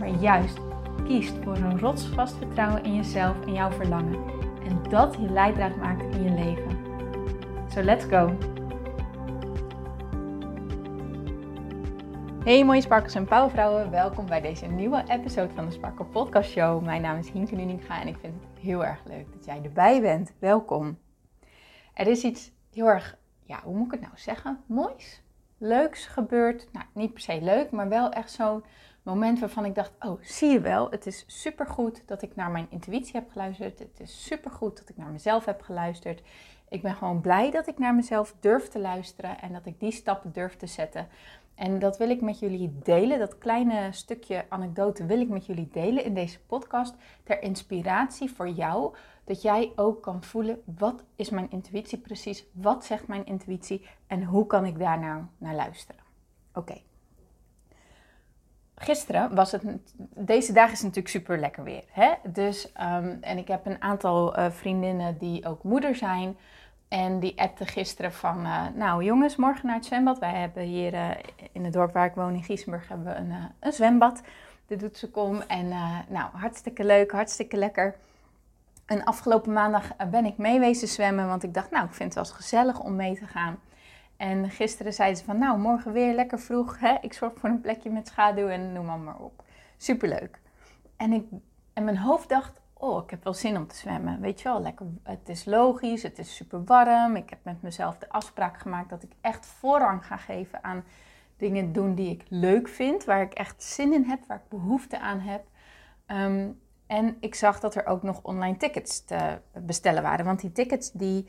maar juist kiest voor een rotsvast vertrouwen in jezelf en jouw verlangen. En dat je leidraad maakt in je leven. So let's go! Hey mooie sparkels en powervrouwen, welkom bij deze nieuwe episode van de Sparkle Podcast Show. Mijn naam is Hienke Nuninga en ik vind het heel erg leuk dat jij erbij bent. Welkom! Er is iets heel erg, ja, hoe moet ik het nou zeggen, moois, leuks gebeurd. Nou, niet per se leuk, maar wel echt zo'n moment waarvan ik dacht: Oh, zie je wel, het is supergoed dat ik naar mijn intuïtie heb geluisterd. Het is supergoed dat ik naar mezelf heb geluisterd. Ik ben gewoon blij dat ik naar mezelf durf te luisteren en dat ik die stappen durf te zetten. En dat wil ik met jullie delen. Dat kleine stukje anekdote wil ik met jullie delen in deze podcast. Ter inspiratie voor jou. Dat jij ook kan voelen: wat is mijn intuïtie precies? Wat zegt mijn intuïtie? En hoe kan ik daar nou naar luisteren? Oké gisteren was het. Deze dag is natuurlijk super lekker weer. Hè? Dus, um, en ik heb een aantal uh, vriendinnen die ook moeder zijn. En die appten gisteren van, uh, nou jongens, morgen naar het zwembad. Wij hebben hier uh, in het dorp waar ik woon in Giesenburg hebben we een, een zwembad. Ze kom. En nou, hartstikke leuk, hartstikke lekker. En afgelopen maandag ben ik meewezen zwemmen, want ik dacht, nou, ik vind het wel gezellig om mee te gaan. En gisteren zeiden ze van, nou, morgen weer lekker vroeg. Hè? Ik zorg voor een plekje met schaduw en noem maar, maar op. Superleuk. En, ik, en mijn hoofd dacht, oh, ik heb wel zin om te zwemmen. Weet je wel, lekker, het is logisch, het is super warm. Ik heb met mezelf de afspraak gemaakt dat ik echt voorrang ga geven aan dingen doen die ik leuk vind. Waar ik echt zin in heb, waar ik behoefte aan heb. Ehm, en ik zag dat er ook nog online tickets te bestellen waren. Want die tickets die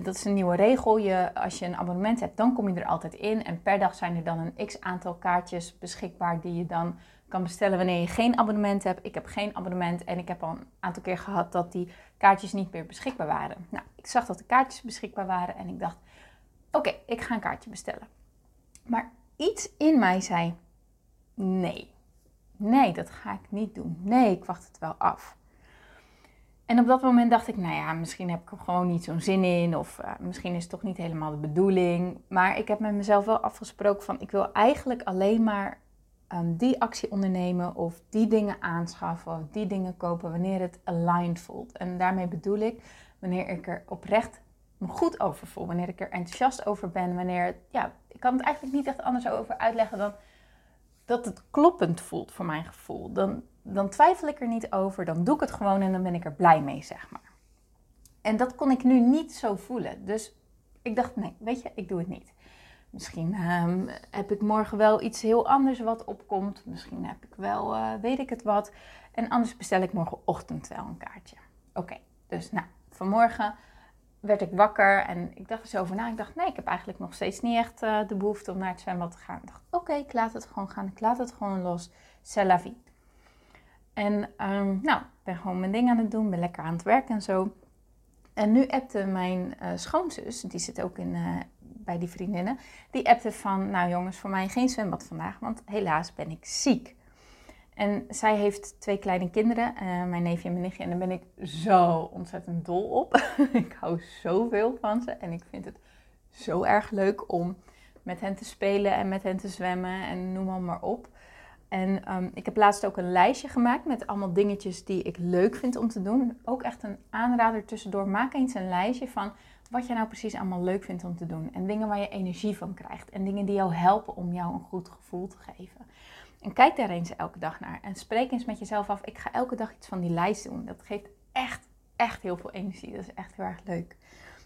dat is een nieuwe regel. Je, als je een abonnement hebt, dan kom je er altijd in. En per dag zijn er dan een x aantal kaartjes beschikbaar die je dan kan bestellen wanneer je geen abonnement hebt. Ik heb geen abonnement en ik heb al een aantal keer gehad dat die kaartjes niet meer beschikbaar waren. Nou, ik zag dat de kaartjes beschikbaar waren en ik dacht: oké, ik ga een kaartje bestellen. Maar iets in mij zei: nee, nee, dat ga ik niet doen. Nee, ik wacht het wel af. En op dat moment dacht ik, nou ja, misschien heb ik er gewoon niet zo'n zin in. Of uh, misschien is het toch niet helemaal de bedoeling. Maar ik heb met mezelf wel afgesproken van, ik wil eigenlijk alleen maar um, die actie ondernemen. Of die dingen aanschaffen. Of die dingen kopen wanneer het aligned voelt. En daarmee bedoel ik, wanneer ik er oprecht me goed over voel. Wanneer ik er enthousiast over ben. Wanneer, ja, ik kan het eigenlijk niet echt anders over uitleggen dan dat het kloppend voelt voor mijn gevoel. Dan, dan twijfel ik er niet over, dan doe ik het gewoon en dan ben ik er blij mee, zeg maar. En dat kon ik nu niet zo voelen. Dus ik dacht, nee, weet je, ik doe het niet. Misschien um, heb ik morgen wel iets heel anders wat opkomt. Misschien heb ik wel, uh, weet ik het wat. En anders bestel ik morgenochtend wel een kaartje. Oké, dus nou, vanmorgen werd ik wakker en ik dacht er zo over na. Ik dacht, nee, ik heb eigenlijk nog steeds niet echt uh, de behoefte om naar het zwembad te gaan. Ik dacht, oké, ik laat het gewoon gaan. Ik laat het gewoon los. C'est la vie. En um, nou, ik ben gewoon mijn ding aan het doen, ben lekker aan het werken en zo. En nu appte mijn uh, schoonzus, die zit ook in, uh, bij die vriendinnen, die appte van, nou jongens, voor mij geen zwembad vandaag, want helaas ben ik ziek. En zij heeft twee kleine kinderen, uh, mijn neefje en mijn nichtje, en daar ben ik zo ontzettend dol op. ik hou zoveel van ze en ik vind het zo erg leuk om met hen te spelen en met hen te zwemmen en noem maar op. En um, ik heb laatst ook een lijstje gemaakt met allemaal dingetjes die ik leuk vind om te doen. Ook echt een aanrader tussendoor. Maak eens een lijstje van wat je nou precies allemaal leuk vindt om te doen. En dingen waar je energie van krijgt. En dingen die jou helpen om jou een goed gevoel te geven. En kijk daar eens elke dag naar. En spreek eens met jezelf af. Ik ga elke dag iets van die lijst doen. Dat geeft echt, echt heel veel energie. Dat is echt heel erg leuk.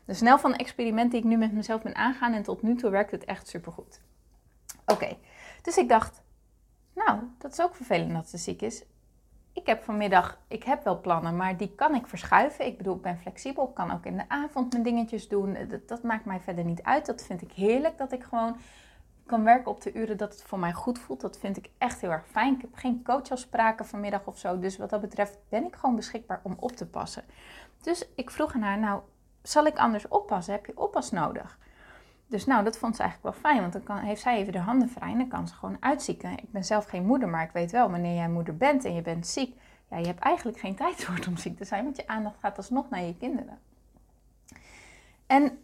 Dus snel van experiment die ik nu met mezelf ben aangaan. En tot nu toe werkt het echt supergoed. Oké, dus ik dacht nou, dat is ook vervelend dat ze ziek is. Ik heb vanmiddag, ik heb wel plannen, maar die kan ik verschuiven. Ik bedoel, ik ben flexibel. Kan ook in de avond mijn dingetjes doen. Dat, dat maakt mij verder niet uit. Dat vind ik heerlijk dat ik gewoon kan werken op de uren dat het voor mij goed voelt. Dat vind ik echt heel erg fijn. Ik heb geen coachafspraken vanmiddag of zo. Dus wat dat betreft ben ik gewoon beschikbaar om op te passen. Dus ik vroeg aan haar, nou, zal ik anders oppassen? Heb je oppas nodig? Dus nou, dat vond ze eigenlijk wel fijn, want dan kan, heeft zij even de handen vrij en dan kan ze gewoon uitzieken. Ik ben zelf geen moeder, maar ik weet wel, wanneer jij moeder bent en je bent ziek, ja, je hebt eigenlijk geen tijd voor om ziek te zijn, want je aandacht gaat alsnog naar je kinderen. En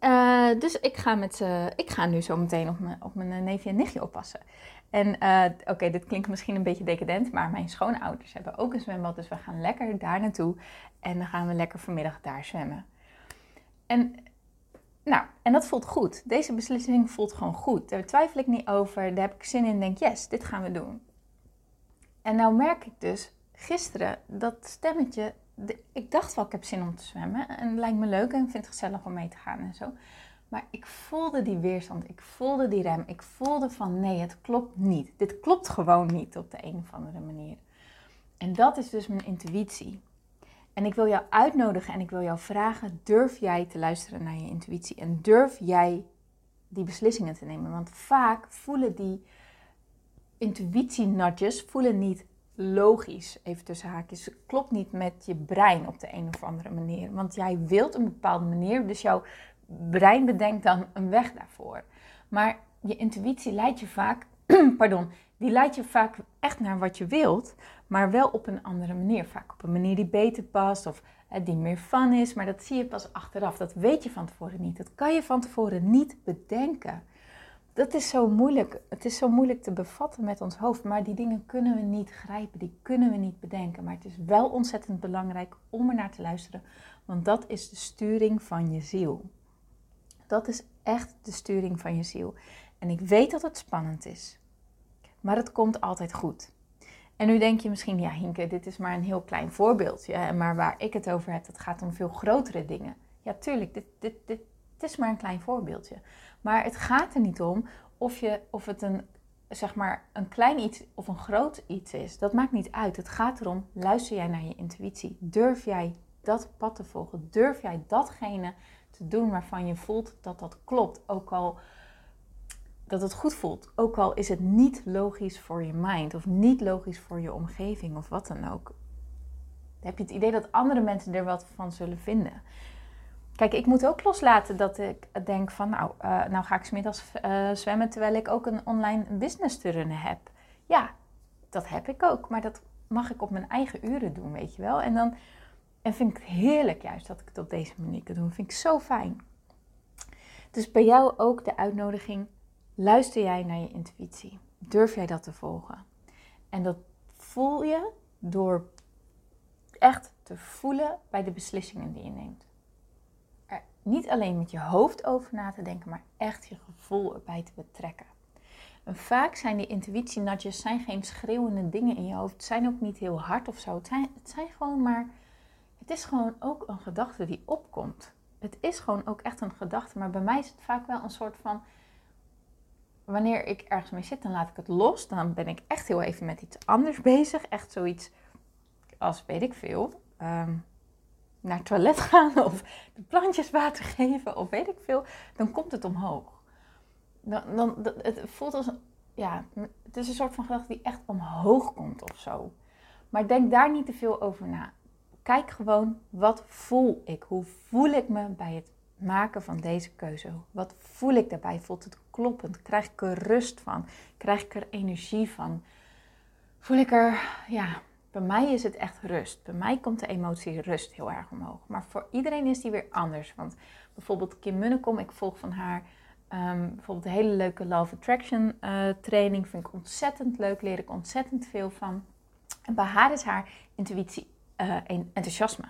uh, dus ik ga, met, ik ga nu zo meteen op mijn, op mijn neefje en nichtje oppassen. En uh, oké, dit klinkt misschien een beetje decadent, maar mijn schoonouders hebben ook een zwembad. Dus we gaan lekker daar naartoe en dan gaan we lekker vanmiddag daar zwemmen. En, nou, en dat voelt goed. Deze beslissing voelt gewoon goed. Daar twijfel ik niet over. Daar heb ik zin in. Denk, yes, dit gaan we doen. En nou merk ik dus gisteren dat stemmetje ik dacht wel, ik heb zin om te zwemmen. En het lijkt me leuk en vind het gezellig om mee te gaan en zo. Maar ik voelde die weerstand, ik voelde die rem. Ik voelde van nee, het klopt niet. Dit klopt gewoon niet op de een of andere manier. En dat is dus mijn intuïtie. En ik wil jou uitnodigen en ik wil jou vragen: durf jij te luisteren naar je intuïtie? En durf jij die beslissingen te nemen? Want vaak voelen die intuïtie-nudges voelen niet logisch, even tussen haakjes, klopt niet met je brein op de een of andere manier. Want jij wilt een bepaalde manier, dus jouw brein bedenkt dan een weg daarvoor. Maar je intuïtie leidt je vaak, pardon, die leidt je vaak echt naar wat je wilt, maar wel op een andere manier. Vaak op een manier die beter past of die meer fun is, maar dat zie je pas achteraf. Dat weet je van tevoren niet. Dat kan je van tevoren niet bedenken dat is zo moeilijk. Het is zo moeilijk te bevatten met ons hoofd. Maar die dingen kunnen we niet grijpen, die kunnen we niet bedenken. Maar het is wel ontzettend belangrijk om er naar te luisteren. Want dat is de sturing van je ziel. Dat is echt de sturing van je ziel. En ik weet dat het spannend is. Maar het komt altijd goed. En nu denk je misschien, ja Hinke, dit is maar een heel klein voorbeeldje. Maar waar ik het over heb, dat gaat om veel grotere dingen. Ja, tuurlijk, dit, dit, dit, het is maar een klein voorbeeldje. Maar het gaat er niet om of, je, of het een, zeg maar, een klein iets of een groot iets is. Dat maakt niet uit. Het gaat erom, luister jij naar je intuïtie? Durf jij dat pad te volgen? Durf jij datgene te doen waarvan je voelt dat dat klopt? Ook al dat het goed voelt. Ook al is het niet logisch voor je mind of niet logisch voor je omgeving of wat dan ook. Heb je het idee dat andere mensen er wat van zullen vinden. Kijk, ik moet ook loslaten dat ik denk van, nou, uh, nou ga ik smiddags uh, zwemmen terwijl ik ook een online business te runnen heb. Ja, dat heb ik ook, maar dat mag ik op mijn eigen uren doen, weet je wel. En dan en vind ik het heerlijk juist dat ik het op deze manier kan doen. Vind ik zo fijn. Dus bij jou ook de uitnodiging, luister jij naar je intuïtie? Durf jij dat te volgen? En dat voel je door echt te voelen bij de beslissingen die je neemt niet alleen met je hoofd over na te denken, maar echt je gevoel erbij te betrekken. En vaak zijn die intuïtie-nudges zijn geen schreeuwende dingen in je hoofd. Het zijn ook niet heel hard of zo. Het zijn gewoon maar. Het is gewoon ook een gedachte die opkomt. Het is gewoon ook echt een gedachte. Maar bij mij is het vaak wel een soort van. Wanneer ik ergens mee zit, dan laat ik het los. Dan ben ik echt heel even met iets anders bezig. Echt zoiets als weet ik veel. Um, naar het toilet gaan of de plantjes water geven of weet ik veel, dan komt het omhoog. Dan, dan, het voelt als ja, het is een soort van gedachte die echt omhoog komt of zo. Maar denk daar niet te veel over na. Kijk gewoon, wat voel ik? Hoe voel ik me bij het maken van deze keuze? Wat voel ik daarbij? Voelt het kloppend? Krijg ik er rust van? Krijg ik er energie van? Voel ik er, ja, bij mij is het echt rust. Bij mij komt de emotie rust heel erg omhoog. Maar voor iedereen is die weer anders. Want bijvoorbeeld Kim Munnekom, ik volg van haar um, bijvoorbeeld een hele leuke Love Attraction uh, training. Vind ik ontzettend leuk, leer ik ontzettend veel van. En bij haar is haar intuïtie uh, enthousiasme.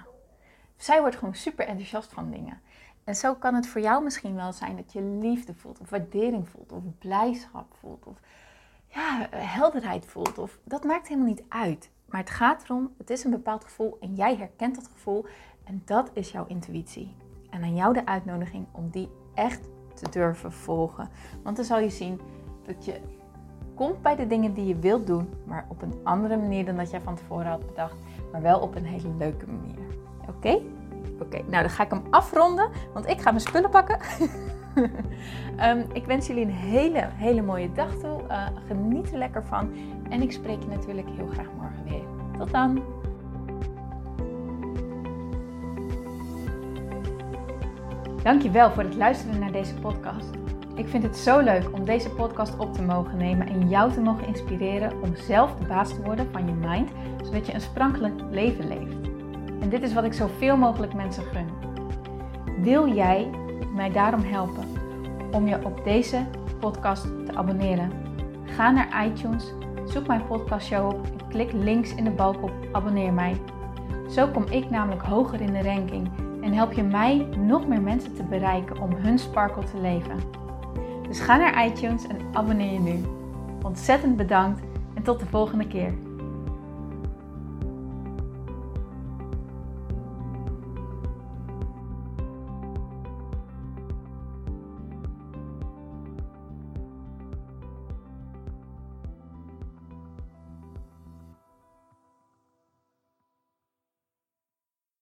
Zij wordt gewoon super enthousiast van dingen. En zo kan het voor jou misschien wel zijn dat je liefde voelt, of waardering voelt, of blijdschap voelt, of ja, helderheid voelt. Of, dat maakt helemaal niet uit. Maar het gaat erom, het is een bepaald gevoel en jij herkent dat gevoel en dat is jouw intuïtie. En aan jou de uitnodiging om die echt te durven volgen. Want dan zal je zien dat je komt bij de dingen die je wilt doen, maar op een andere manier dan dat jij van tevoren had bedacht, maar wel op een hele leuke manier. Oké? Oké, nou dan ga ik hem afronden, want ik ga mijn spullen pakken. Ehm, ik wens jullie een hele, hele mooie dag toe. Uh, geniet er lekker van. En ik spreek je natuurlijk heel graag morgen weer. Tot dan! Dankjewel voor het luisteren naar deze podcast. Ik vind het zo leuk om deze podcast op te mogen nemen en jou te mogen inspireren om zelf de baas te worden van je mind, zodat je een sprankelijk leven leeft. En dit is wat ik zoveel mogelijk mensen gun. Wil jij mij daarom helpen om je op deze podcast te abonneren? Ga naar iTunes, zoek mijn podcastshow op en klik links in de balk op abonneer mij. Zo kom ik namelijk hoger in de ranking en help je mij nog meer mensen te bereiken om hun sparkle te leven. Dus ga naar iTunes en abonneer je nu. Ontzettend bedankt en tot de volgende keer.